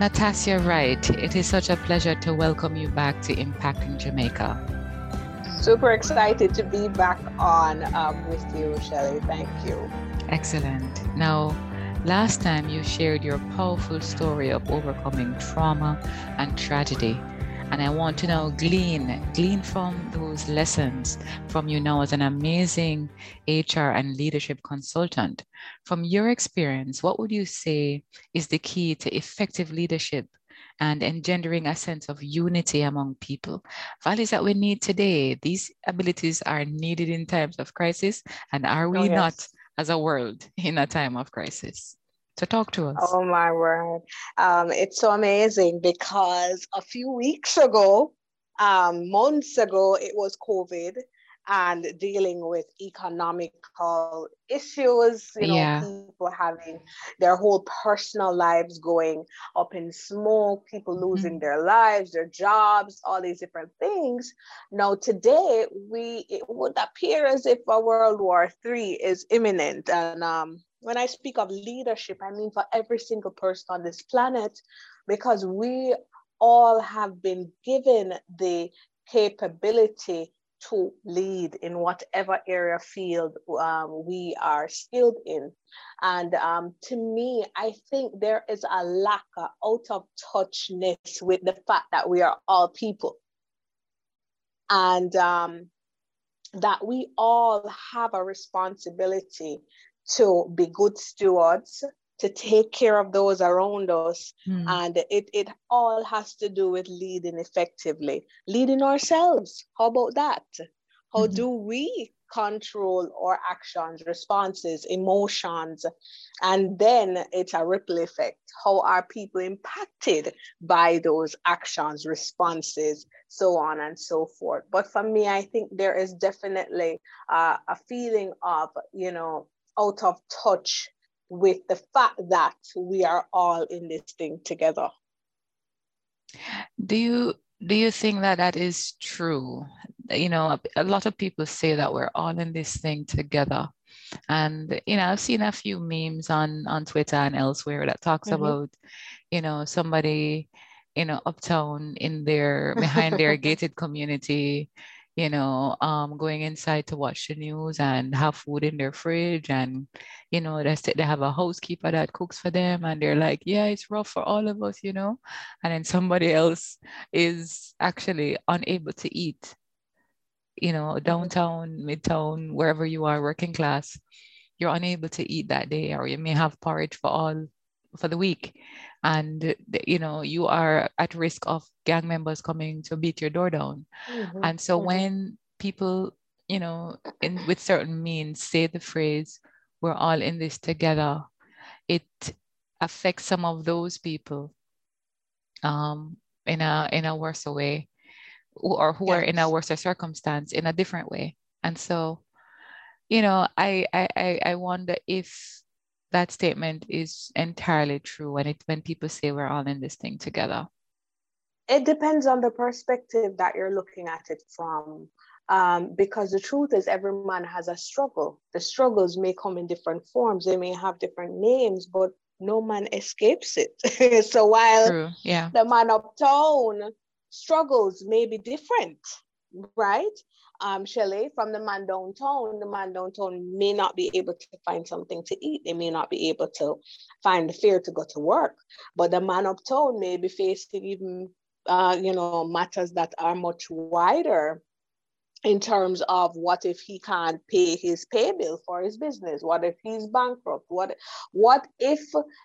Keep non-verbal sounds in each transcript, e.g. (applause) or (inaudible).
Natassia Wright, it is such a pleasure to welcome you back to Impacting Jamaica. Super excited to be back on um, with you, Shelly. Thank you. Excellent. Now, Last time you shared your powerful story of overcoming trauma and tragedy. And I want to now glean, glean from those lessons from you now as an amazing HR and leadership consultant. From your experience, what would you say is the key to effective leadership and engendering a sense of unity among people. Values that we need today. These abilities are needed in times of crisis. And are oh, we oh, yes. not as a world in a time of crisis. So talk to us. Oh my word. Um, it's so amazing because a few weeks ago, um, months ago, it was COVID and dealing with economical issues, you know, yeah. people having their whole personal lives going up in smoke, people losing mm-hmm. their lives, their jobs, all these different things. Now, today, we it would appear as if a World War III is imminent. And um, when I speak of leadership, I mean for every single person on this planet, because we all have been given the capability to lead in whatever area field um, we are skilled in. And um, to me, I think there is a lack of out of touchness with the fact that we are all people. And um, that we all have a responsibility to be good stewards to take care of those around us. Mm. And it, it all has to do with leading effectively, leading ourselves. How about that? How mm-hmm. do we control our actions, responses, emotions? And then it's a ripple effect. How are people impacted by those actions, responses, so on and so forth? But for me, I think there is definitely uh, a feeling of, you know, out of touch with the fact that we are all in this thing together. Do you do you think that that is true? You know, a lot of people say that we're all in this thing together. And you know, I've seen a few memes on on Twitter and elsewhere that talks mm-hmm. about, you know, somebody, you know, uptown in their behind their (laughs) gated community, you know, um, going inside to watch the news and have food in their fridge. And, you know, they, they have a housekeeper that cooks for them. And they're like, yeah, it's rough for all of us, you know. And then somebody (laughs) else is actually unable to eat, you know, mm-hmm. downtown, midtown, wherever you are, working class, you're unable to eat that day, or you may have porridge for all for the week and you know you are at risk of gang members coming to beat your door down mm-hmm. and so mm-hmm. when people you know in with certain means say the phrase we're all in this together it affects some of those people um, in a in a worse way or who yes. are in a worse circumstance in a different way and so you know I, I i wonder if that statement is entirely true when it when people say we're all in this thing together? It depends on the perspective that you're looking at it from. Um, because the truth is every man has a struggle. The struggles may come in different forms, they may have different names, but no man escapes it. (laughs) so while yeah. the man uptown struggles may be different, right? um, Shelly, from the man downtown, the man downtown may not be able to find something to eat. They may not be able to find the fare to go to work. But the man uptown may be facing even, uh, you know, matters that are much wider in terms of what if he can't pay his pay bill for his business? What if he's bankrupt? What what if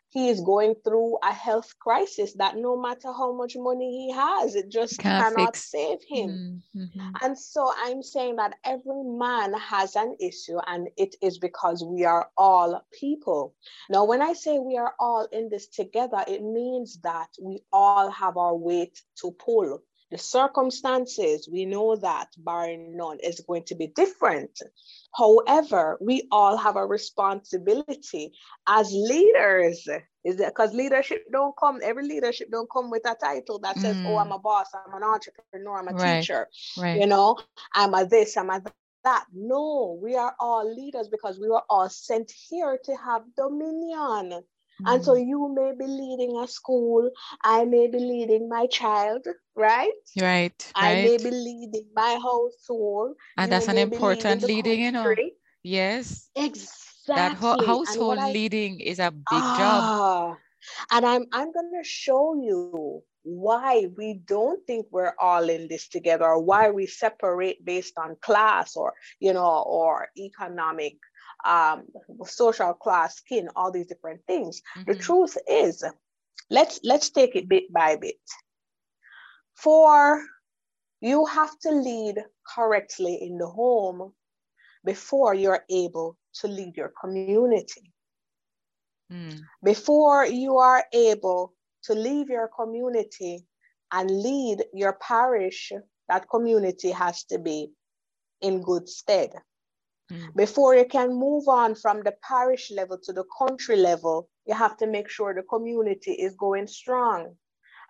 he is going through a health crisis that no matter how much money he has it just Can't cannot fix. save him? Mm-hmm. and so i'm saying that every man has an issue and it is because we are all people. Now when i say we are all in this together it means that we all have our weight to pull the circumstances, we know that barring none is going to be different. However, we all have a responsibility as leaders. Is it because leadership don't come, every leadership don't come with a title that says, mm. oh, I'm a boss, I'm an entrepreneur, I'm a right. teacher, right. you know, I'm a this, I'm a that. No, we are all leaders because we were all sent here to have dominion. And so mm. you may be leading a school, I may be leading my child, right? Right. I right. may be leading my household. And that's an important leading, you know. Yes. Exactly. That ho- household I, leading is a big ah, job. And I'm I'm gonna show you why we don't think we're all in this together or why we separate based on class or you know or economic um, social class, skin, all these different things. Mm-hmm. The truth is, let's let's take it bit by bit. For you have to lead correctly in the home before you're able to lead your community. Mm. Before you are able to leave your community and lead your parish, that community has to be in good stead. Mm. Before you can move on from the parish level to the country level, you have to make sure the community is going strong.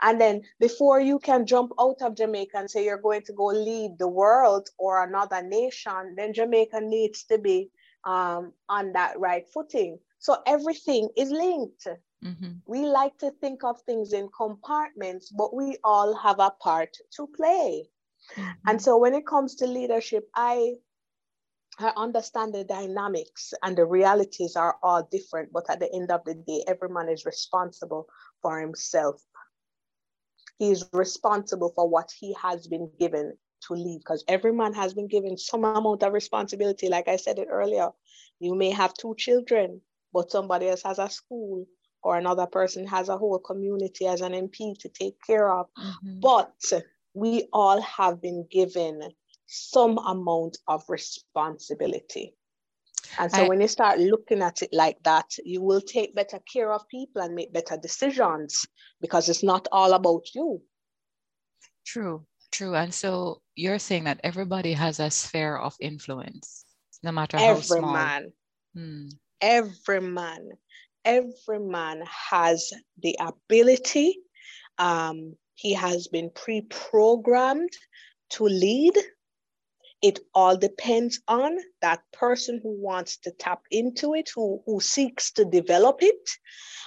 And then before you can jump out of Jamaica and say you're going to go lead the world or another nation, then Jamaica needs to be um, on that right footing. So everything is linked. Mm-hmm. We like to think of things in compartments, but we all have a part to play. Mm-hmm. And so when it comes to leadership, I I understand the dynamics and the realities are all different, but at the end of the day, every man is responsible for himself. He is responsible for what he has been given to lead because every man has been given some amount of responsibility. Like I said it earlier, you may have two children, but somebody else has a school or another person has a whole community as an MP to take care of. Mm-hmm. But we all have been given some amount of responsibility. And so I, when you start looking at it like that, you will take better care of people and make better decisions because it's not all about you. True, true. And so you're saying that everybody has a sphere of influence, no matter how every small. Man, hmm. Every man, every man has the ability. Um, he has been pre-programmed to lead it all depends on that person who wants to tap into it, who, who seeks to develop it.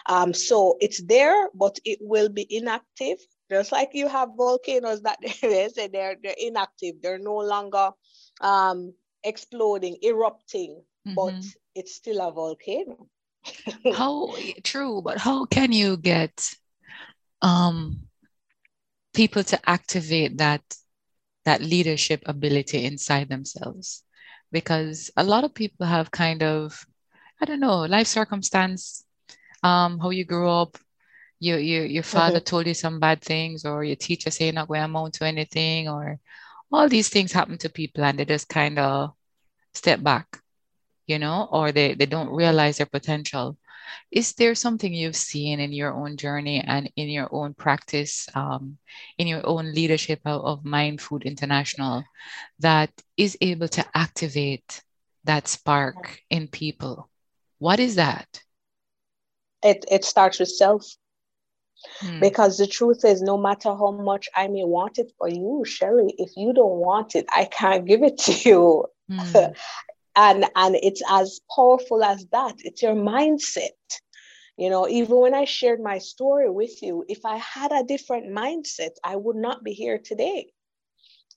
Um, so it's there, but it will be inactive. Just like you have volcanoes that (laughs) they say they're, they're inactive, they're no longer um, exploding, erupting, mm-hmm. but it's still a volcano. (laughs) how true, but how can you get um, people to activate that that leadership ability inside themselves. Because a lot of people have kind of i don't know life circumstance um how you grew up. Your you your father mm-hmm. told you some bad things or your teacher say you're not going to amount to anything or all these things happen to people and they just kind of step back you know or they, they don't realize their potential is there something you've seen in your own journey and in your own practice, um, in your own leadership of, of Mind Food International, that is able to activate that spark in people? What is that? It, it starts with self. Hmm. Because the truth is, no matter how much I may want it for you, Sherry, if you don't want it, I can't give it to you. Hmm. (laughs) and and it's as powerful as that. It's your mindset. You know even when i shared my story with you if i had a different mindset i would not be here today.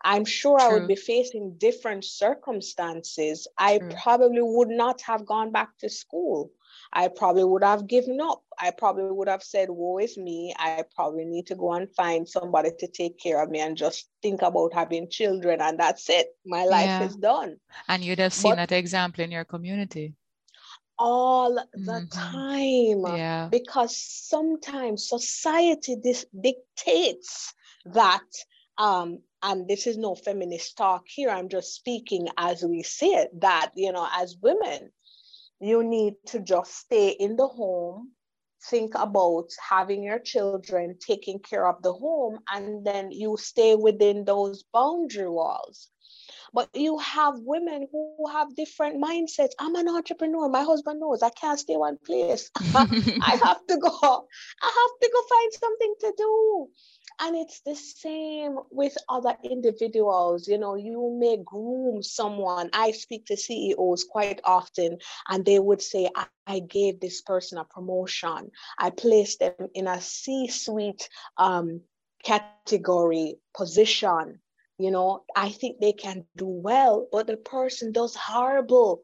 I'm sure True. i would be facing different circumstances. I True. probably would not have gone back to school I probably would have given up. I probably would have said, Woe is me. I probably need to go and find somebody to take care of me and just think about having children. And that's it. My life yeah. is done. And you'd have seen but, that example in your community all the mm-hmm. time yeah. because sometimes society this dictates that um, and this is no feminist talk here i'm just speaking as we see it that you know as women you need to just stay in the home think about having your children taking care of the home and then you stay within those boundary walls but you have women who have different mindsets. I'm an entrepreneur. My husband knows I can't stay one place. (laughs) I (laughs) have to go. I have to go find something to do. And it's the same with other individuals. You know, you may groom someone. I speak to CEOs quite often, and they would say, I, I gave this person a promotion. I placed them in a C suite um, category position you know i think they can do well but the person does horrible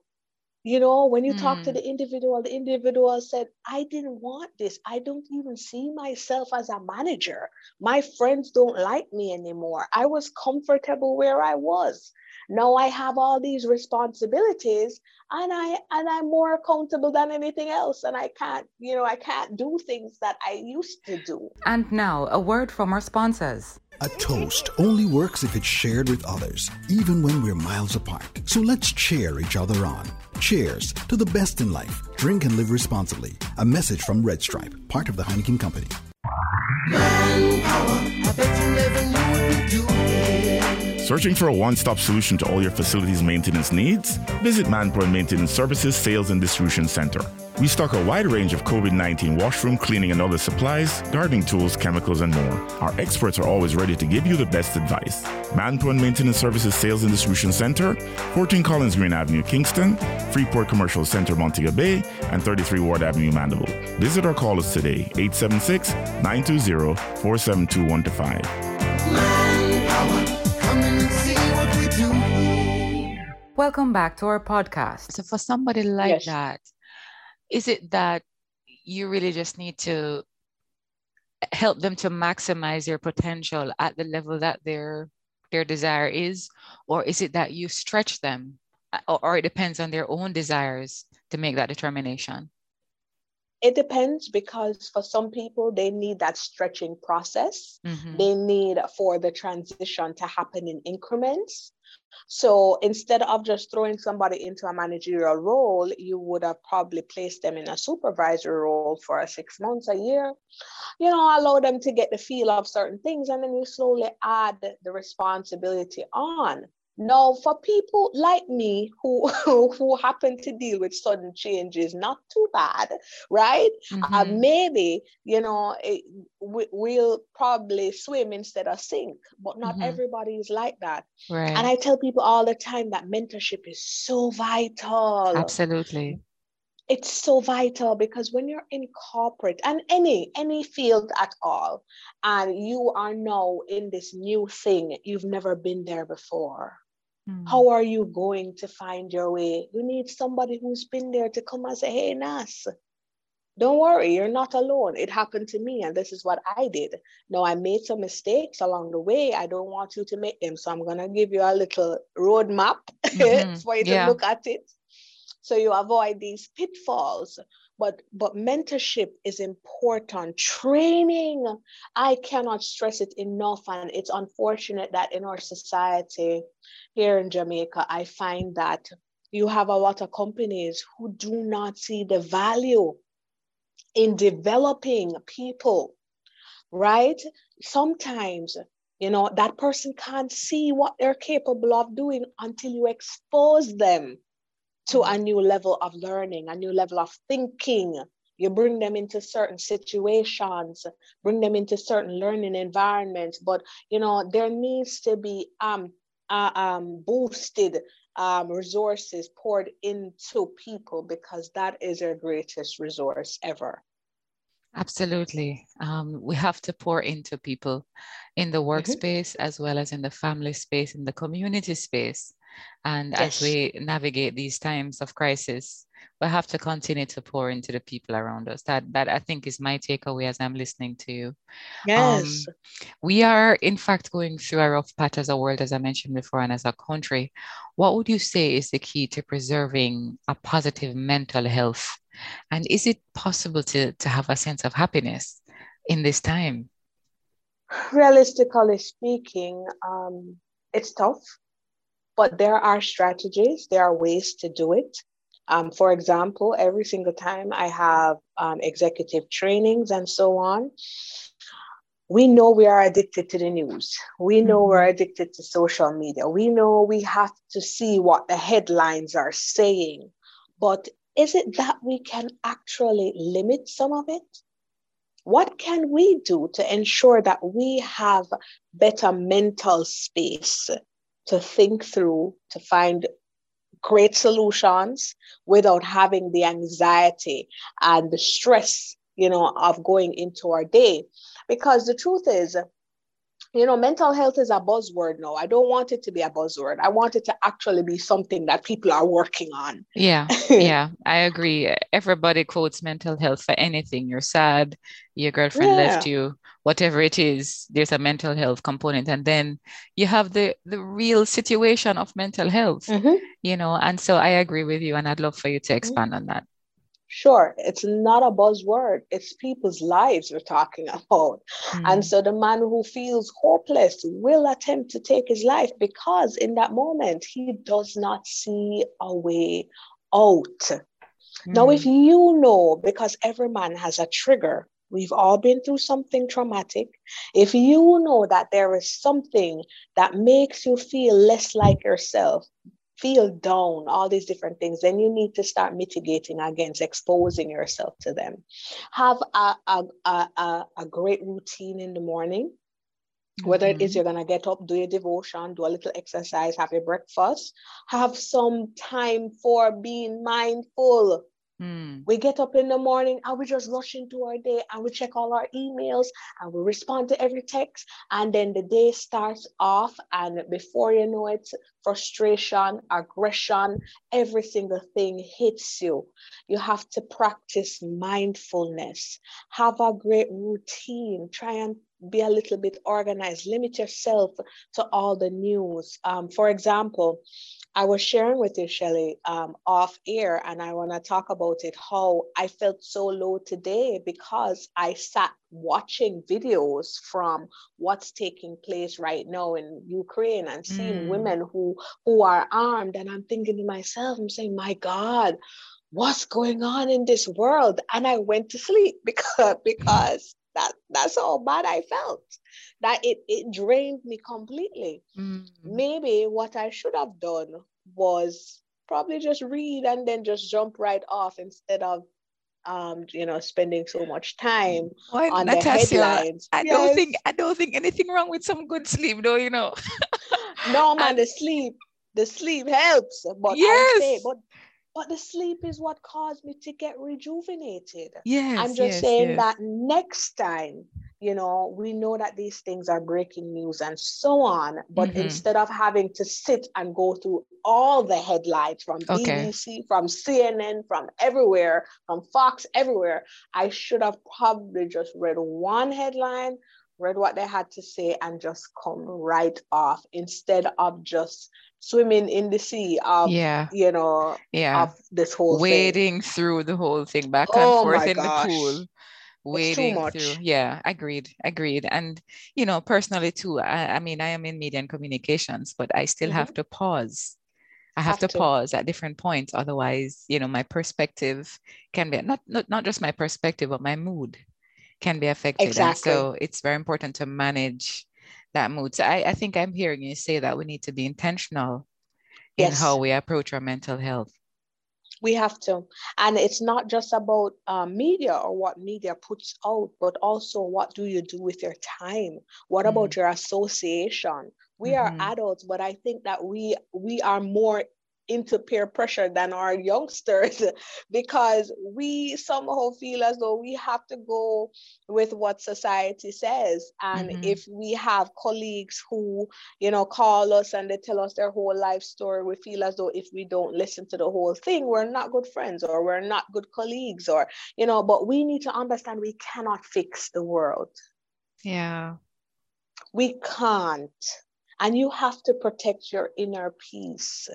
you know when you mm. talk to hmm. the individual the individual said i didn't want this. I don't even see myself as a manager. My friends don't like me anymore. I was comfortable where i was. Now i have all these responsibilities and i and i'm more accountable than anything else. And i can't you know i can't do things that i used to do. And now a word from our sponsors a toast only works if it's shared with others, even when we're miles apart. So let's cheer each other on. Cheers to the best in life. Drink and live responsibly. A message from Red Stripe, part of the Heineken Company. Searching for a one stop solution to all your facilities maintenance needs? Visit Manpower Maintenance Services Sales and Distribution Center. We stock a wide range of COVID 19 washroom cleaning and other supplies, gardening tools, chemicals, and more. Our experts are always ready to give you the best advice. Manpower Maintenance Services Sales and Distribution Center, 14 Collins Green Avenue, Kingston, Freeport Commercial Center, Montego Bay, and 33 Ward Avenue, Mandeville. Visit or call us today, 876 920 4721 Welcome back to our podcast. So, for somebody like yes. that, is it that you really just need to help them to maximize their potential at the level that their their desire is? Or is it that you stretch them? Or, or it depends on their own desires to make that determination it depends because for some people they need that stretching process mm-hmm. they need for the transition to happen in increments so instead of just throwing somebody into a managerial role, you would have probably placed them in a supervisor role for a six months, a year. You know, allow them to get the feel of certain things, and then you slowly add the responsibility on. Now, for people like me who (laughs) who happen to deal with sudden changes, not too bad, right? Uh, mm-hmm. Uh, maybe you know it, we, will probably swim instead of sink, but not mm-hmm. everybody is like that. Right. And I tell people all the time that mentorship is so vital. Absolutely it's so vital because when you're in corporate and any any field at all and you are now in this new thing you've never been there before Mm. How are you going to find your way? You need somebody who's been there to come and say, hey, Nas, don't worry, you're not alone. It happened to me, and this is what I did. Now, I made some mistakes along the way. I don't want you to make them. So, I'm going to give you a little roadmap (laughs) mm-hmm. for you to yeah. look at it so you avoid these pitfalls but but mentorship is important. Training i cannot stress it enough and it's unfortunate that in our society here in jamaica i find that you have a lot of companies who do not see the value in developing people right? Sometimes you know that person can't see what they're capable of doing until you expose them to a new level of learning, a new level of thinking. You bring them into certain situations, bring them into certain learning environments, but you know there needs to be um, uh, um boosted um, resources poured into people because that is our greatest resource ever. Absolutely. Um, we have to pour into people in the mm-hmm. workspace mm-hmm. as well as in the family space, in the community space And Yes. as we navigate these times of crisis, we have to continue to pour into the people around us. That that I think is my takeaway as I'm listening to you. Yes. We are, in fact, going through a rough patch as a world, as I mentioned before, and as a country. What would you say is the key to preserving a positive mental health? And is it possible to, to have a sense of happiness in this time? realistically speaking, um, it's tough, but there are strategies, there are ways to do it. Um, for example, every single time I have um, executive trainings and so on, we know we are addicted to the news. We know we're addicted to social media. We know we have to see what the headlines are saying. But is it that we can actually limit some of it? What can we do to ensure that we have better mental space to think through, to find great solutions without having the anxiety and the stress, you know, of going into our day? Because the truth is, you know, mental health is a buzzword now. I don't want it to be a buzzword. I want it to actually be something that people are working on. Yeah, (laughs) yeah, I agree. Everybody quotes mental health for anything. You're sad, your girlfriend left you, whatever it is, there's a mental health component. And then you have the the real situation of mental health, Mhm. you know. And so I agree with you, and I'd love for you to expand on that. Sure, it's not a buzzword. It's people's lives we're talking (laughs) about. And Mm, so the man who feels hopeless will attempt to take his life because in that moment he does not see a way out. Now, if mm, you know, because every man has a trigger, we've all been through something traumatic. If you know that there is something that makes you feel less like yourself, feel down, all these different things, then you need to start mitigating against exposing yourself to them. Have a, a, a, a, great routine in the morning. Whether it is mhm. you're going to get up, do your devotion, do a little exercise, have your breakfast, have some time for being mindful. Mm, We get up in the morning and we just rush into our day and we check all our emails and we respond to every text. And then the day starts off, and before you know it, frustration, aggression, every single thing hits you. You have to practice mindfulness, have a great routine, try and be a little bit organized, limit yourself to all the news. Um, for example, I was sharing with you, Shelly, um, off air, and I want to talk about it how I felt so low today because I sat watching videos from what's taking place right now in Ukraine and seeing Mm. women who who are armed, and I'm thinking to myself, I'm saying, my God, what's going on in this world? And I went to sleep (laughs) because because that that's how bad I felt. That it it drained me completely mm. maybe what I should have done was probably just read and then just jump right off instead of um you know spending so much time on the Natassia? headlines. I don't think I don't think anything wrong with some good sleep, though. You know. no man (laughs) And- the sleep the sleep helps but Yes. but but the sleep is what caused me to get rejuvenated. Yes. I'm just yes, saying yes. that next time, you know, we know that these things are breaking news and so on. But Mhm. instead of having to sit and go through all the headlines from Okay. BBC, from CNN, from everywhere, from Fox, everywhere, I should have probably just read one headline, read what they had to say, and just come right off instead of just swimming in the sea of, Yeah. you know, Yeah. of this whole thing. Wading through the whole thing back and Oh forth in gosh. the pool. too Wading much. through. Yeah, agreed. Agreed. And you know, personally too, I, I mean, I am in media and communications, but I still Mhm. have to pause. I have, Have to, to. pause at different points. Otherwise, you know, my perspective can be not not, not just my perspective, but my mood can be affected. And Exactly. so it's very important to manage that mood. So I, I think I'm hearing you say that we need to be intentional in Yes. how we approach our mental health. We have to. And it's not just about uh, media or what media puts out, but also what do you do with your time? What about your association? We Mhm. are adults, but I think that we we are more into peer pressure than our youngsters (laughs) because we somehow feel as though we have to go with what society says. And mm-hmm. if we have colleagues who you know call us and they tell us their whole life story we feel as though if we don't listen to the whole thing we're not good friends or we're not good colleagues or you know but we need to understand we cannot fix the world. Yeah. We can't. And you have to protect your inner peace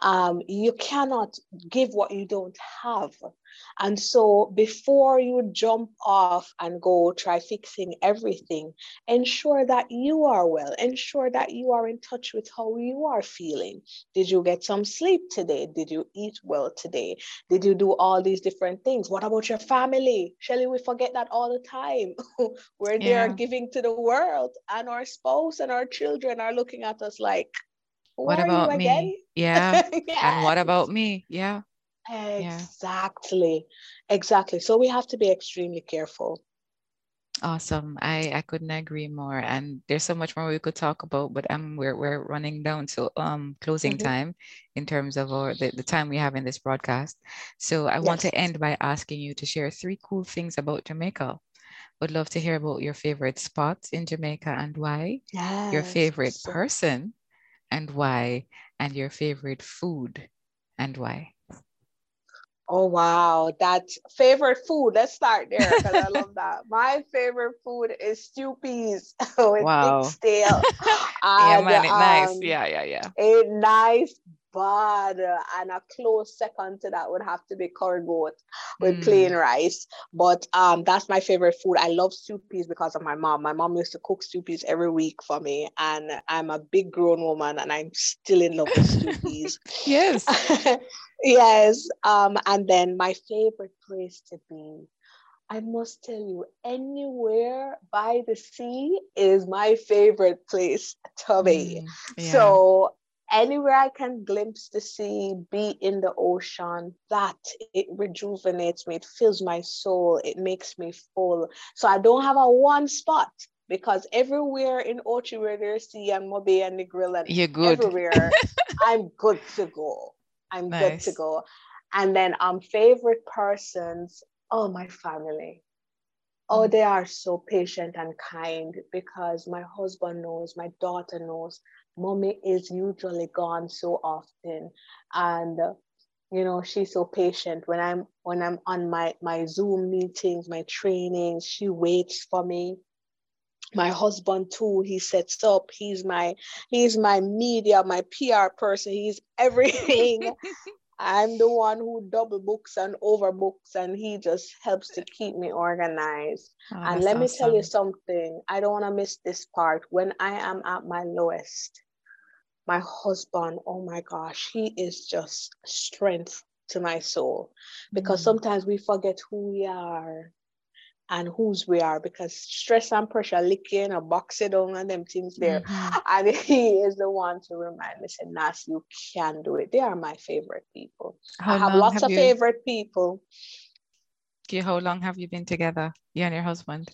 um, you cannot give what you don't have. And so before you jump off and go try fixing everything, ensure that you are well, ensure that you are in touch with how you are feeling. Did you get some sleep today? Did you eat well today? Did you do all these different things? What about your family? Shelly, we forget that all the time. (laughs) We're yeah. there giving to the world, and our spouse and our children are looking at us like, what (laughs) about me? Yeah. yes. And what about me? Yeah. Exactly. Yeah. Exactly. So we have to be extremely careful. Awesome. I, I couldn't agree more. And there's so much more we could talk about, but um we're we're running down to um closing mm-hmm. time in terms of our the, the time we have in this broadcast. So I yes. want to end by asking you to share three cool things about Jamaica. Would love to hear about your favorite spots in Jamaica and why. Yes. Your favorite person and why, and your favorite food and why. Oh wow, that favorite food. Let's start there because I love that. (laughs) My favorite food is stew peas (laughs) with wow. stale. (laughs) (gasps) yeah, man, it um, nice. Yeah, yeah, yeah. A nice bad. And a close second to that would have to be curry goat with mm. plain rice. But um, that's my favorite food. I love peas because of my mom. My mom used to cook peas every week for me. And I'm a big grown woman and I'm still in love with peas. (laughs) yes. (laughs) yes. Um, and then my favorite place to be I must tell you, anywhere by the sea is my favorite place to be. Mm, yeah. So anywhere I can glimpse the sea, be in the ocean, that it rejuvenates me, it fills my soul, it makes me full. So I don't have a one spot because everywhere in Ochi where there's sea and MoBay and Negril and You're good. everywhere, (laughs) I'm good to go. I'm nice. good to go. And then um favorite persons, oh my family. Oh, mm. they are so patient and kind because my husband knows, my daughter knows, mommy is usually gone so often. And you know she's so patient. When i'm when i'm on my my zoom meetings my trainings she waits for me. My husband too he sets up. He's my he's my media my pr person. He's (laughs) everything. I'm the one who double books and overbooks and he just helps to keep me organized. Oh, and let awesome. me tell you something. I don't want to miss this part. When i am at my lowest my husband, oh my gosh, he is just strength to my soul because mm-hmm. sometimes we forget who we are and whose we are because stress and pressure licking or boxing down and them things there. Mm-hmm. (laughs) And he is the one to remind me, say, Nas, you can do it. They are my favorite people. How I have lots have of you... favorite people. Okay, how long have you been together, you and your husband?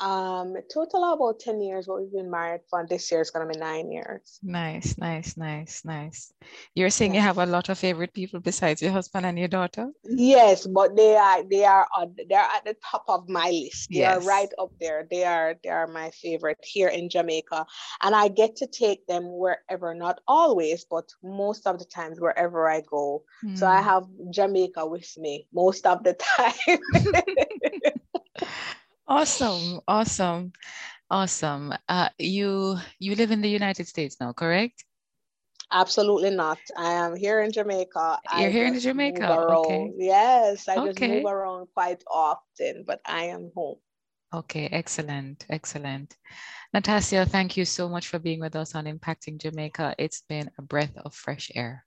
Um, total about 10 years, but we've been married for this year is gonna be nine years. Nice, nice, nice, nice. You're saying you have a lot of favorite people besides your husband and your daughter? Yes, but they are they are on they're at the top of my list. They yes. are right up there. They are they are my favorite here in Jamaica. And I get to take them wherever, not always, but most of the times wherever I go. Mm. So I hmm. have Jamaica with me most of the (laughs) time. (laughs) Awesome, awesome, awesome. Uh, you you live in the United States now, correct? Absolutely not. I am here in Jamaica. You're I here in Jamaica. Okay. Yes, I okay. just move around quite often, but I am home. Okay, excellent, excellent. Natassia, thank you so much for being with us on Impacting Jamaica. It's been a breath of fresh air.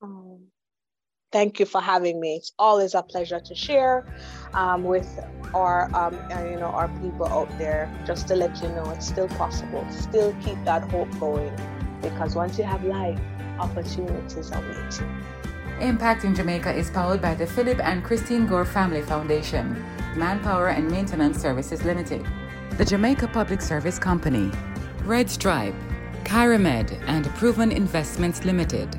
Um, thank you for having me. It's always a pleasure to share um, with our, um, uh, you know, our people out there. Just to let you know, it's still possible. Still keep that hope going, because once you have life, opportunities are waiting. Impacting Jamaica is powered by the Philip and Christine Gore Family Foundation, Manpower and Maintenance Services Limited, the Jamaica Public Service Company, Red Stripe, Kyramed, and Proven Investments Limited.